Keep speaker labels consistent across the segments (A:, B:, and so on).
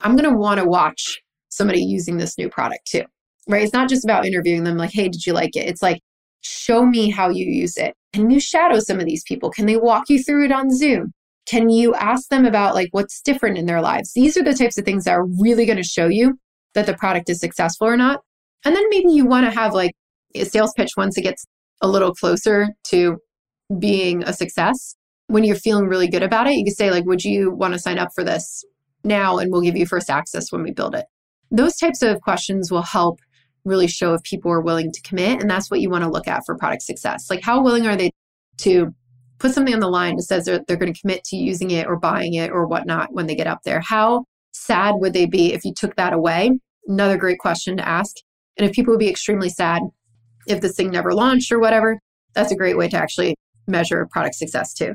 A: I'm going to want to watch somebody using this new product too, right? It's not just about interviewing them like, hey, did you like it? It's like, show me how you use it. Can you shadow some of these people? Can they walk you through it on Zoom? Can you ask them about like what's different in their lives? These are the types of things that are really going to show you that the product is successful or not. And then maybe you want to have like a sales pitch once it gets a little closer to being a success. When you're feeling really good about it, you can say like, would you want to sign up for this now? And we'll give you first access when we build it. Those types of questions will help really show if people are willing to commit. And that's what you want to look at for product success. Like, how willing are they to put something on the line that says they're, they're going to commit to using it or buying it or whatnot when they get up there? How sad would they be if you took that away? Another great question to ask. And if people would be extremely sad if this thing never launched or whatever, that's a great way to actually measure product success too.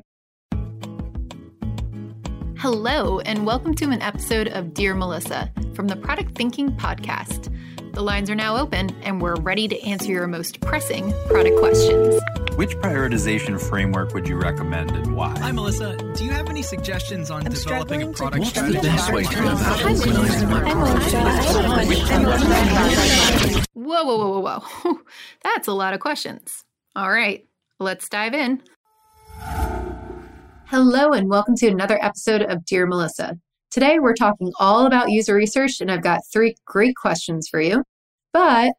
B: Hello, and welcome to an episode of Dear Melissa from the Product Thinking Podcast. The lines are now open, and we're ready to answer your most pressing product questions.
C: Which prioritization framework would you recommend and why?
D: Hi, Melissa. Do you have any suggestions on I'm developing a product
C: What's the best way to go about
B: Whoa, whoa, whoa, whoa, whoa. That's a lot of questions. All right, let's dive in.
A: Hello, and welcome to another episode of Dear Melissa. Today, we're talking all about user research, and I've got three great questions for you. But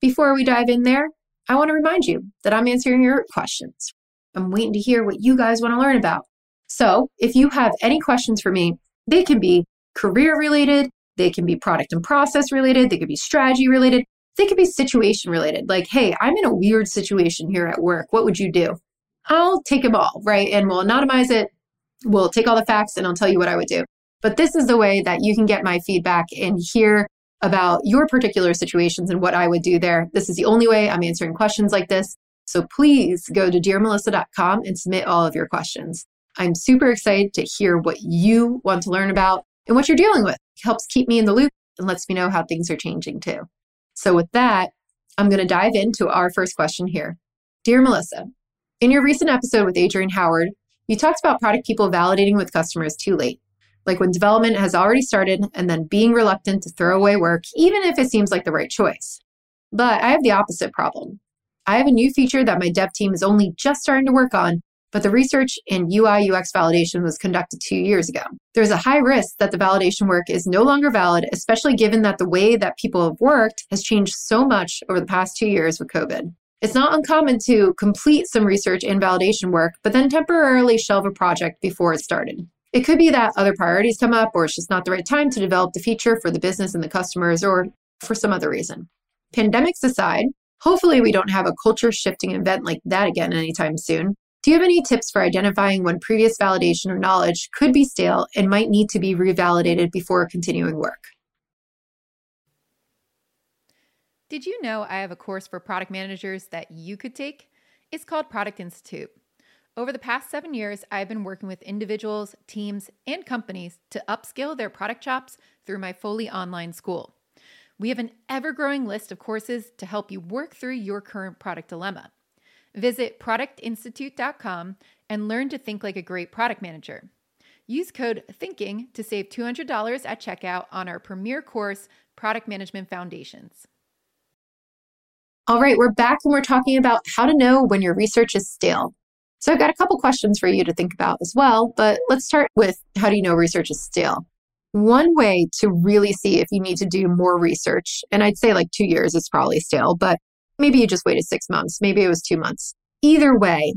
A: before we dive in there, I want to remind you that I'm answering your questions. I'm waiting to hear what you guys want to learn about. So, if you have any questions for me, they can be career related, they can be product and process related, they could be strategy related, they could be situation related. Like, hey, I'm in a weird situation here at work. What would you do? I'll take them all, right? And we'll anonymize it. We'll take all the facts and I'll tell you what I would do. But this is the way that you can get my feedback and hear about your particular situations and what I would do there. This is the only way I'm answering questions like this. So please go to dearmelissa.com and submit all of your questions. I'm super excited to hear what you want to learn about and what you're dealing with. It helps keep me in the loop and lets me know how things are changing too. So with that, I'm going to dive into our first question here. Dear Melissa, in your recent episode with Adrian Howard, you talked about product people validating with customers too late like when development has already started and then being reluctant to throw away work, even if it seems like the right choice. But I have the opposite problem. I have a new feature that my dev team is only just starting to work on, but the research and UI UX validation was conducted two years ago. There's a high risk that the validation work is no longer valid, especially given that the way that people have worked has changed so much over the past two years with COVID. It's not uncommon to complete some research and validation work, but then temporarily shelve a project before it started. It could be that other priorities come up, or it's just not the right time to develop the feature for the business and the customers, or for some other reason. Pandemics aside, hopefully we don't have a culture shifting event like that again anytime soon. Do you have any tips for identifying when previous validation or knowledge could be stale and might need to be revalidated before continuing work?
B: Did you know I have a course for product managers that you could take? It's called Product Institute. Over the past seven years, I've been working with individuals, teams, and companies to upskill their product chops through my fully online school. We have an ever growing list of courses to help you work through your current product dilemma. Visit productinstitute.com and learn to think like a great product manager. Use code THINKING to save $200 at checkout on our premier course, Product Management Foundations.
A: All right, we're back and we're talking about how to know when your research is stale. So I've got a couple questions for you to think about as well, but let's start with how do you know research is stale? One way to really see if you need to do more research, and I'd say like two years is probably stale, but maybe you just waited six months, maybe it was two months. Either way,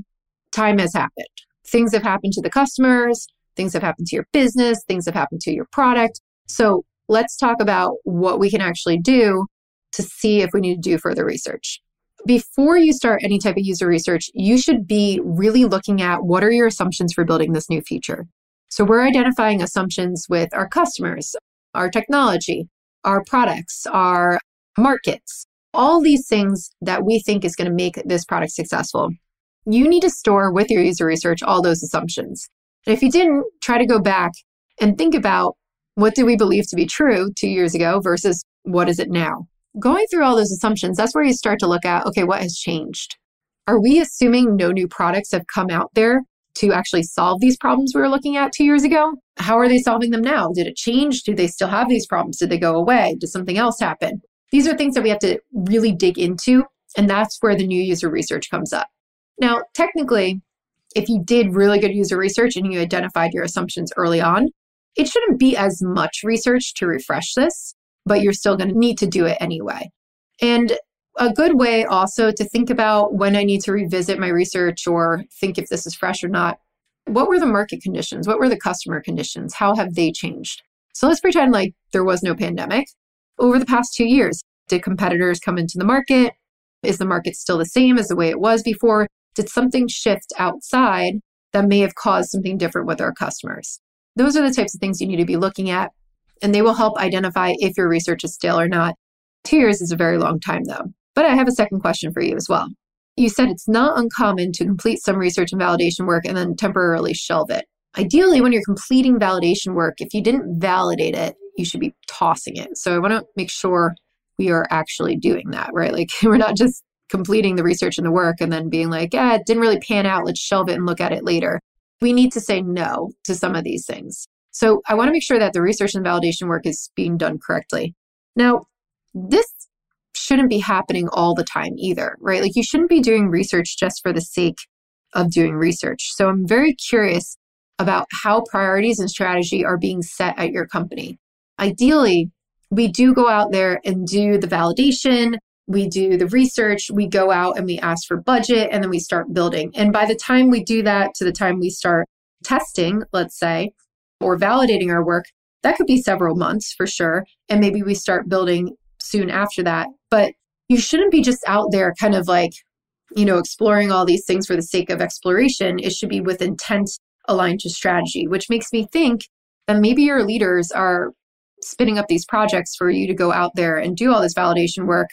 A: time has happened. Things have happened to the customers, things have happened to your business, things have happened to your product. So let's talk about what we can actually do to see if we need to do further research before you start any type of user research, you should be really looking at what are your assumptions for building this new feature. So we're identifying assumptions with our customers, our technology, our products, our markets, all these things that we think is going to make this product successful. You need to store with your user research all those assumptions. And if you didn't, try to go back and think about what do we believe to be true two years ago versus what is it now? Going through all those assumptions, that's where you start to look at okay, what has changed? Are we assuming no new products have come out there to actually solve these problems we were looking at two years ago? How are they solving them now? Did it change? Do they still have these problems? Did they go away? Did something else happen? These are things that we have to really dig into. And that's where the new user research comes up. Now, technically, if you did really good user research and you identified your assumptions early on, it shouldn't be as much research to refresh this, but you're still going to need to do it anyway. And a good way also to think about when I need to revisit my research or think if this is fresh or not. What were the market conditions? What were the customer conditions? How have they changed? So let's pretend like there was no pandemic. Over the past two years, did competitors come into the market? Is the market still the same as the way it was before? Did something shift outside that may have caused something different with our customers? Those are the types of things you need to be looking at, and they will help identify if your research is stale or not. Two years is a very long time, though. But I have a second question for you as well. You said it's not uncommon to complete some research and validation work and then temporarily shelve it. Ideally, when you're completing validation work, if you didn't validate it, you should be tossing it. So I want to make sure we are actually doing that, right? Like we're not just completing the research and the work and then being like, yeah, it didn't really pan out. Let's shelve it and look at it later. We need to say no to some of these things. So I want to make sure that the research and validation work is being done correctly. Now, this shouldn't be happening all the time either, right? Like you shouldn't be doing research just for the sake of doing research. So I'm very curious about how priorities and strategy are being set at your company. Ideally, we do go out there and do the validation, we do the research, we go out and we ask for budget, and then we start building. And by the time we do that to the time we start testing, let's say, or validating our work, that could be several months for sure. And maybe we start building soon after that. But you shouldn't be just out there kind of like, you know, exploring all these things for the sake of exploration. It should be with intent aligned to strategy, which makes me think that maybe your leaders are spinning up these projects for you to go out there and do all this validation work,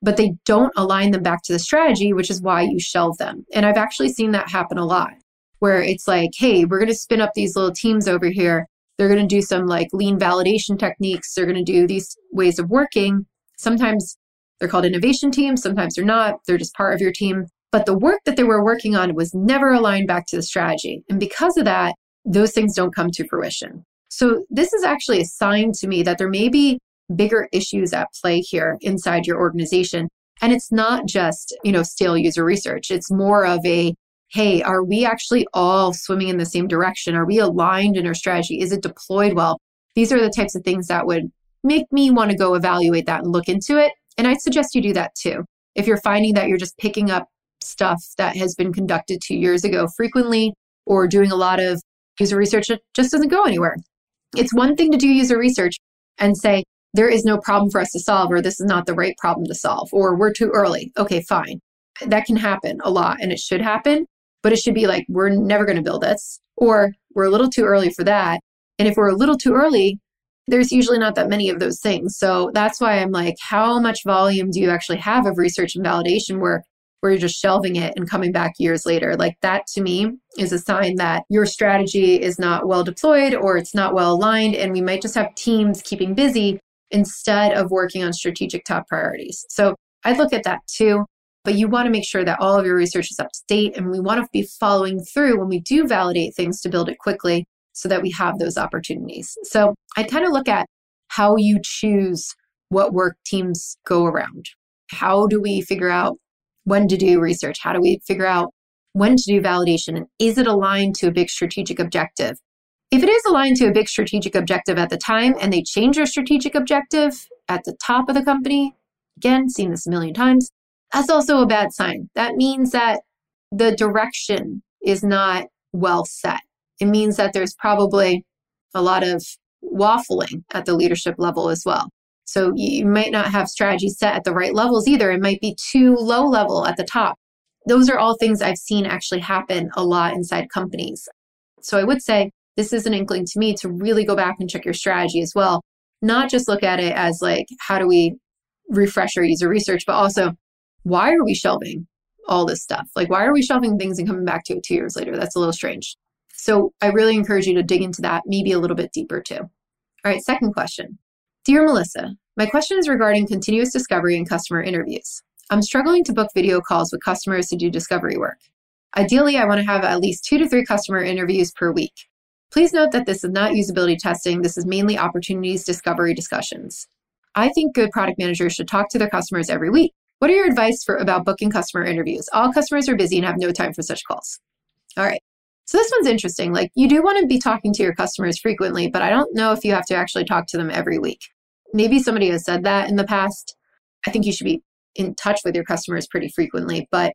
A: but they don't align them back to the strategy, which is why you shelve them. And I've actually seen that happen a lot where it's like, hey, we're going to spin up these little teams over here. They're going to do some like lean validation techniques. They're going to do these ways of working. Sometimes they're called innovation teams, sometimes they're not. They're just part of your team. But the work that they were working on was never aligned back to the strategy. And because of that, those things don't come to fruition. So this is actually a sign to me that there may be bigger issues at play here inside your organization. And it's not just, you know, stale user research. It's more of a, hey, are we actually all swimming in the same direction? Are we aligned in our strategy? Is it deployed well? These are the types of things that would make me want to go evaluate that and look into it. And I'd suggest you do that too. If you're finding that you're just picking up stuff that has been conducted two years ago frequently or doing a lot of user research that just doesn't go anywhere. It's one thing to do user research and say, there is no problem for us to solve, or this is not the right problem to solve, or we're too early. Okay, fine. That can happen a lot and it should happen, but it should be like, we're never going to build this, or we're a little too early for that. And if we're a little too early, there's usually not that many of those things. So that's why I'm like, how much volume do you actually have of research and validation work where you're just shelving it and coming back years later. Like that to me is a sign that your strategy is not well deployed or it's not well aligned. And we might just have teams keeping busy instead of working on strategic top priorities. So I look at that too. But you want to make sure that all of your research is up to date. And we want to be following through when we do validate things to build it quickly so that we have those opportunities. So I kind of look at how you choose what work teams go around. How do we figure out when to do research? How do we figure out when to do validation? And is it aligned to a big strategic objective? If it is aligned to a big strategic objective at the time and they change their strategic objective at the top of the company, again, seen this a million times, that's also a bad sign. That means that the direction is not well set. It means that there's probably a lot of waffling at the leadership level as well. So you might not have strategy set at the right levels either. It might be too low level at the top. Those are all things I've seen actually happen a lot inside companies. So I would say this is an inkling to me to really go back and check your strategy as well. Not just look at it as like, how do we refresh our user research, but also, why are we shelving all this stuff? Like, why are we shelving things and coming back to it two years later? That's a little strange. So I really encourage you to dig into that maybe a little bit deeper too. All right, second question. Dear Melissa, my question is regarding continuous discovery and customer interviews. I'm struggling to book video calls with customers to do discovery work. Ideally, I want to have at least two to three customer interviews per week. Please note that this is not usability testing. This is mainly opportunities discovery discussions. I think good product managers should talk to their customers every week. What are your advice for about booking customer interviews? All customers are busy and have no time for such calls. All right. So this one's interesting. Like you do want to be talking to your customers frequently, but I don't know if you have to actually talk to them every week. Maybe somebody has said that in the past. I think you should be in touch with your customers pretty frequently, but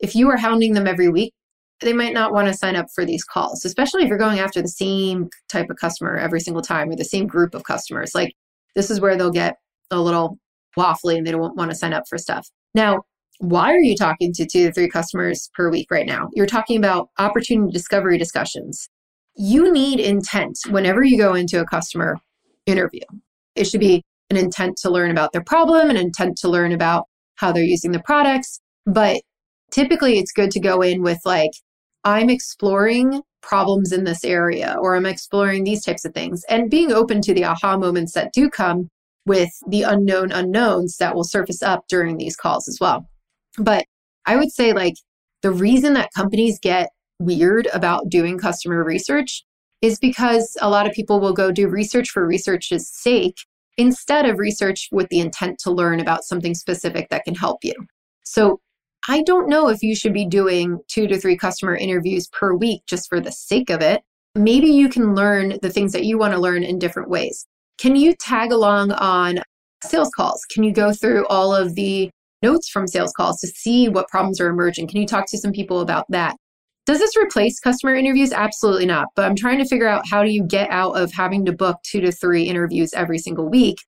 A: if you are hounding them every week, they might not want to sign up for these calls, especially if you're going after the same type of customer every single time or the same group of customers. Like this is where they'll get a little waffly and they don't want to sign up for stuff. Now, why are you talking to two to three customers per week right now? You're talking about opportunity discovery discussions. You need intent whenever you go into a customer interview. It should be an intent to learn about their problem, an intent to learn about how they're using the products. But typically, it's good to go in with, like, I'm exploring problems in this area, or I'm exploring these types of things, and being open to the aha moments that do come with the unknown unknowns that will surface up during these calls as well. But I would say, like, the reason that companies get weird about doing customer research is because a lot of people will go do research for research's sake instead of research with the intent to learn about something specific that can help you. So I don't know if you should be doing two to three customer interviews per week just for the sake of it. Maybe you can learn the things that you want to learn in different ways. Can you tag along on sales calls? Can you go through all of the notes from sales calls to see what problems are emerging? Can you talk to some people about that? Does this replace customer interviews? Absolutely not. But I'm trying to figure out how do you get out of having to book two to three interviews every single week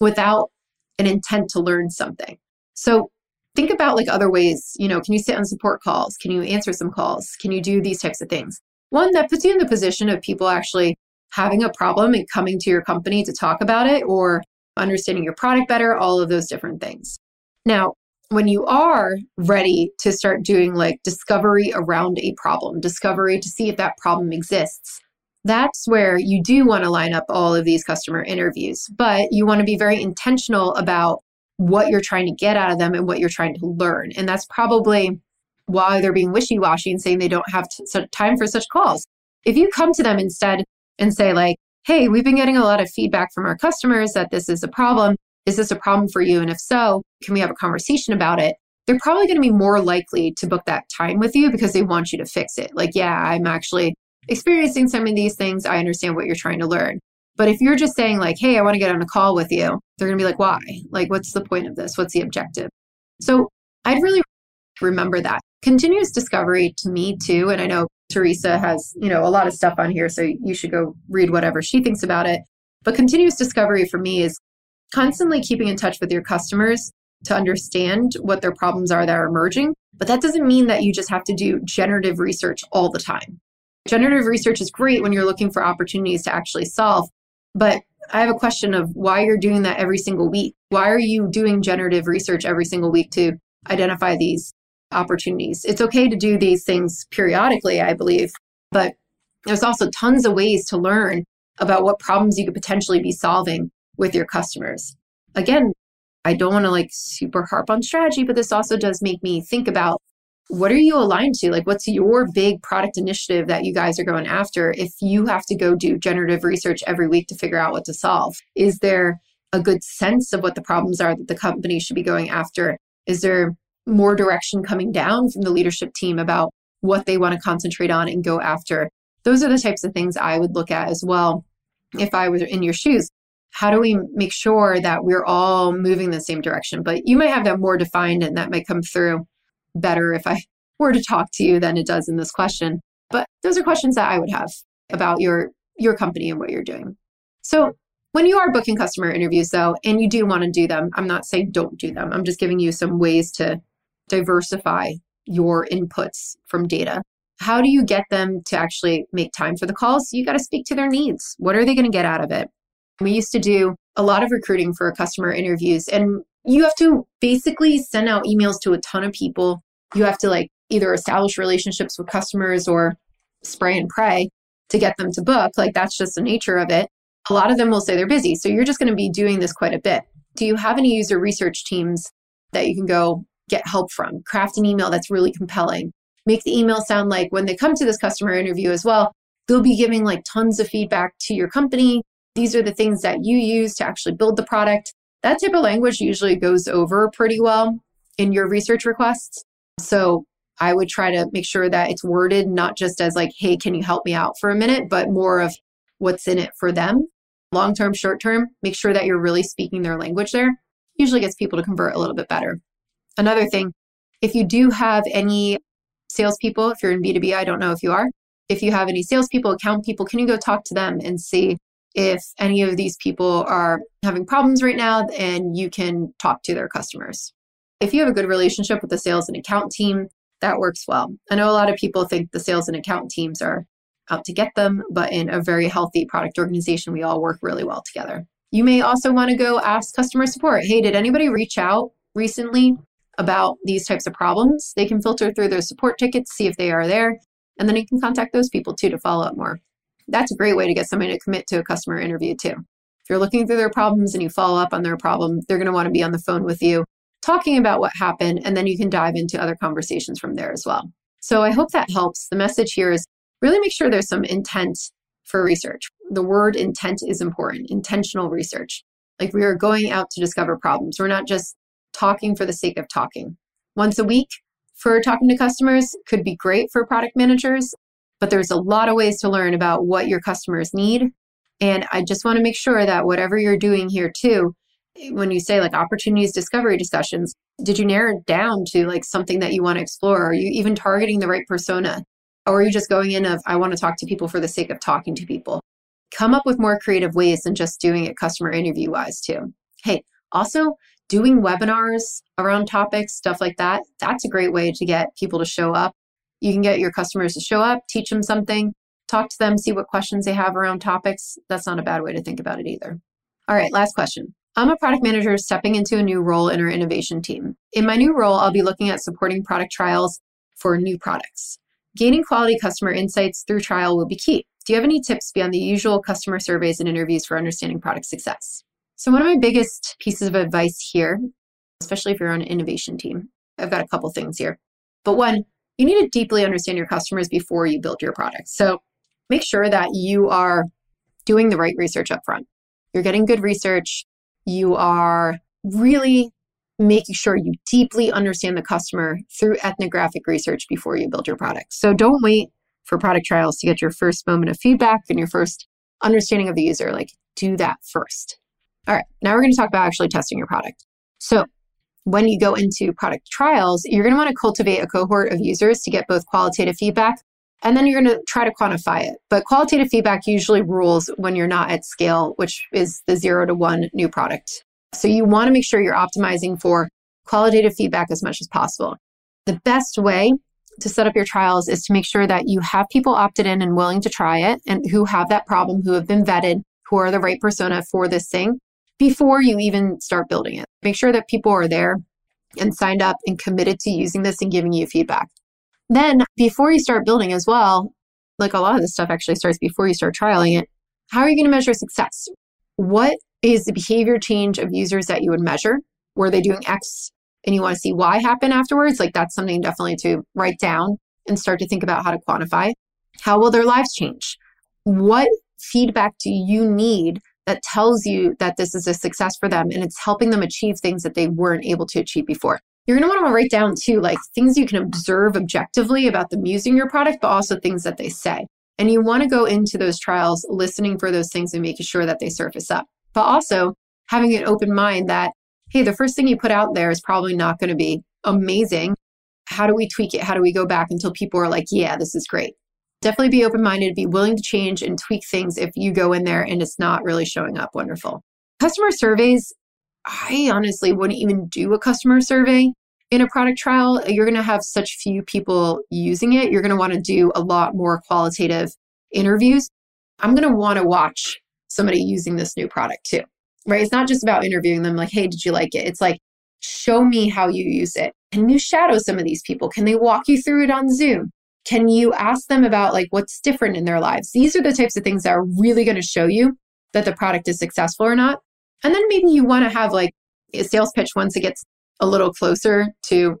A: without an intent to learn something. So think about like other ways, you know, can you sit on support calls? Can you answer some calls? Can you do these types of things? One that puts you in the position of people actually having a problem and coming to your company to talk about it or understanding your product better, all of those different things. Now, when you are ready to start doing like discovery around a problem, discovery to see if that problem exists, that's where you do want to line up all of these customer interviews. But you want to be very intentional about what you're trying to get out of them and what you're trying to learn. And that's probably why they're being wishy washy and saying they don't have t- time for such calls. If you come to them instead and say, like, hey, we've been getting a lot of feedback from our customers that this is a problem. Is this a problem for you? And if so, can we have a conversation about it? They're probably going to be more likely to book that time with you because they want you to fix it. Like, yeah, I'm actually experiencing some of these things. I understand what you're trying to learn. But if you're just saying, like, hey, I want to get on a call with you, they're going to be like, why? Like, what's the point of this? What's the objective? So I'd really remember that. Continuous discovery to me, too. And I know Teresa has, you know, a lot of stuff on here. So you should go read whatever she thinks about it. But continuous discovery for me is constantly keeping in touch with your customers to understand what their problems are that are emerging. But that doesn't mean that you just have to do generative research all the time. Generative research is great when you're looking for opportunities to actually solve. But I have a question of why you're doing that every single week. Why are you doing generative research every single week to identify these opportunities? It's okay to do these things periodically, I believe, but there's also tons of ways to learn about what problems you could potentially be solving with your customers. Again, I don't want to like super harp on strategy, but this also does make me think about what are you aligned to? Like, what's your big product initiative that you guys are going after if you have to go do generative research every week to figure out what to solve? Is there a good sense of what the problems are that the company should be going after? Is there more direction coming down from the leadership team about what they want to concentrate on and go after? Those are the types of things I would look at as well if I was in your shoes how do we make sure that we're all moving the same direction? But you might have that more defined and that might come through better if I were to talk to you than it does in this question. But those are questions that I would have about your your company and what you're doing. So when you are booking customer interviews though, and you do want to do them, I'm not saying don't do them. I'm just giving you some ways to diversify your inputs from data. How do you get them to actually make time for the calls? You got to speak to their needs. What are they going to get out of it? We used to do a lot of recruiting for customer interviews, and you have to basically send out emails to a ton of people. You have to like either establish relationships with customers or spray and pray to get them to book. Like that's just the nature of it. A lot of them will say they're busy. So you're just going to be doing this quite a bit. Do you have any user research teams that you can go get help from? Craft an email that's really compelling. make the email sound like when they come to this customer interview as well, they'll be giving like tons of feedback to your company. These are the things that you use to actually build the product. That type of language usually goes over pretty well in your research requests. So I would try to make sure that it's worded not just as like, hey, can you help me out for a minute, but more of what's in it for them. Long term, short term, make sure that you're really speaking their language there. Usually gets people to convert a little bit better. Another thing, if you do have any salespeople, if you're in B2B, I don't know if you are, if you have any salespeople, account people, can you go talk to them and see if any of these people are having problems right now and you can talk to their customers? If you have a good relationship with the sales and account team, that works well. I know a lot of people think the sales and account teams are out to get them, but in a very healthy product organization, we all work really well together. You may also want to go ask customer support hey, did anybody reach out recently about these types of problems? They can filter through their support tickets, see if they are there, and then you can contact those people too to follow up more. That's a great way to get somebody to commit to a customer interview too. If you're looking through their problems and you follow up on their problem, they're going to want to be on the phone with you talking about what happened, and then you can dive into other conversations from there as well. So I hope that helps. The message here is really make sure there's some intent for research. The word intent is important, intentional research. Like we are going out to discover problems. We're not just talking for the sake of talking. Once a week for talking to customers could be great for product managers, but there's a lot of ways to learn about what your customers need. And I just want to make sure that whatever you're doing here too when you say like opportunities discovery discussions, did you narrow it down to like something that you want to explore? Are you even targeting the right persona? Or are you just going in of, I want to talk to people for the sake of talking to people? Come up with more creative ways than just doing it customer interview wise too. Hey, also doing webinars around topics, stuff like that. That's a great way to get people to show up. You can get your customers to show up, teach them something, talk to them, see what questions they have around topics. That's not a bad way to think about it either. All right, last question. I'm a product manager stepping into a new role in our innovation team. In my new role, I'll be looking at supporting product trials for new products. Gaining quality customer insights through trial will be key. Do you have any tips beyond the usual customer surveys and interviews for understanding product success? So, one of my biggest pieces of advice here, especially if you're on an innovation team, I've got a couple things here. But one, you need to deeply understand your customers before you build your product. So, make sure that you are doing the right research up front. You're getting good research, you are really making sure you deeply understand the customer through ethnographic research before you build your product. So don't wait for product trials to get your first moment of feedback and your first understanding of the user. Like, do that first. All right, now we're going to talk about actually testing your product. So, when you go into product trials, you're going to want to cultivate a cohort of users to get both qualitative feedback and then you're going to try to quantify it. But qualitative feedback usually rules when you're not at scale, which is the zero to one new product. So you want to make sure you're optimizing for qualitative feedback as much as possible. The best way to set up your trials is to make sure that you have people opted in and willing to try it and who have that problem, who have been vetted, who are the right persona for this thing before you even start building it. Make sure that people are there and signed up and committed to using this and giving you feedback. Then, before you start building as well, like a lot of this stuff actually starts before you start trialing it, how are you going to measure success? What is the behavior change of users that you would measure? Were they doing X and you want to see Y happen afterwards? Like that's something definitely to write down and start to think about how to quantify. How will their lives change? What feedback do you need that tells you that this is a success for them and it's helping them achieve things that they weren't able to achieve before? you're going to want to write down too, like things you can observe objectively about them using your product, but also things that they say. And you want to go into those trials listening for those things and making sure that they surface up. But also having an open mind that, hey, the first thing you put out there is probably not going to be amazing. How do we tweak it? How do we go back until people are like, yeah, this is great? Definitely be open minded, be willing to change and tweak things if you go in there and it's not really showing up wonderful. Customer surveys I honestly wouldn't even do a customer survey in a product trial. You're going to have such few people using it. You're going to want to do a lot more qualitative interviews. I'm going to want to watch somebody using this new product too, right? It's not just about interviewing them like, hey, did you like it? It's like, show me how you use it. Can you shadow some of these people? Can they walk you through it on Zoom? Can you ask them about like what's different in their lives? These are the types of things that are really going to show you that the product is successful or not. And then maybe you want to have like a sales pitch once it gets a little closer to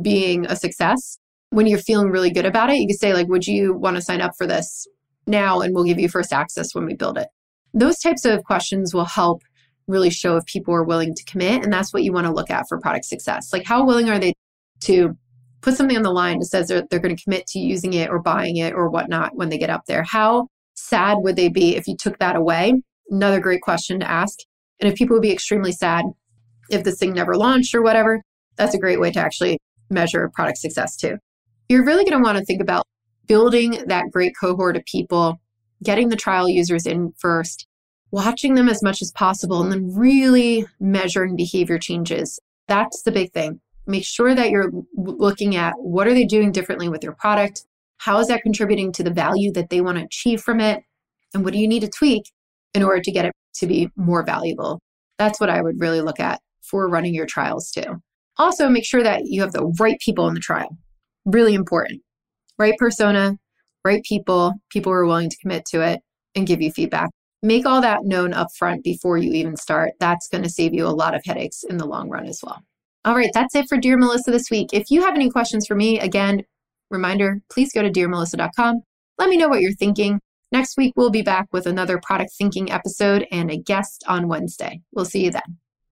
A: being a success. when you're feeling really good about it, you can say, like, would you want to sign up for this now? And we'll give you first access when we build it. Those types of questions will help really show if people are willing to commit. And that's what you want to look at for product success. Like, how willing are they to put something on the line that says they're, they're going to commit to using it or buying it or whatnot when they get up there? How sad would they be if you took that away? Another great question to ask. And if people would be extremely sad if this thing never launched or whatever, that's a great way to actually measure product success too. You're really going to want to think about building that great cohort of people, getting the trial users in first, watching them as much as possible, and then really measuring behavior changes. That's the big thing. Make sure that you're looking at what are they doing differently with your product? How is that contributing to the value that they want to achieve from it? And what do you need to tweak in order to get it to be more valuable? That's what I would really look at for running your trials too. Also, make sure that you have the right people in the trial. Really important. Right persona, right people, people who are willing to commit to it and give you feedback. Make all that known upfront before you even start. That's going to save you a lot of headaches in the long run as well. All right, that's it for Dear Melissa this week. If you have any questions for me, again, reminder, please go to dearmelissa.com. Let me know what you're thinking. Next week, we'll be back with another product thinking episode and a guest on Wednesday. We'll see you then.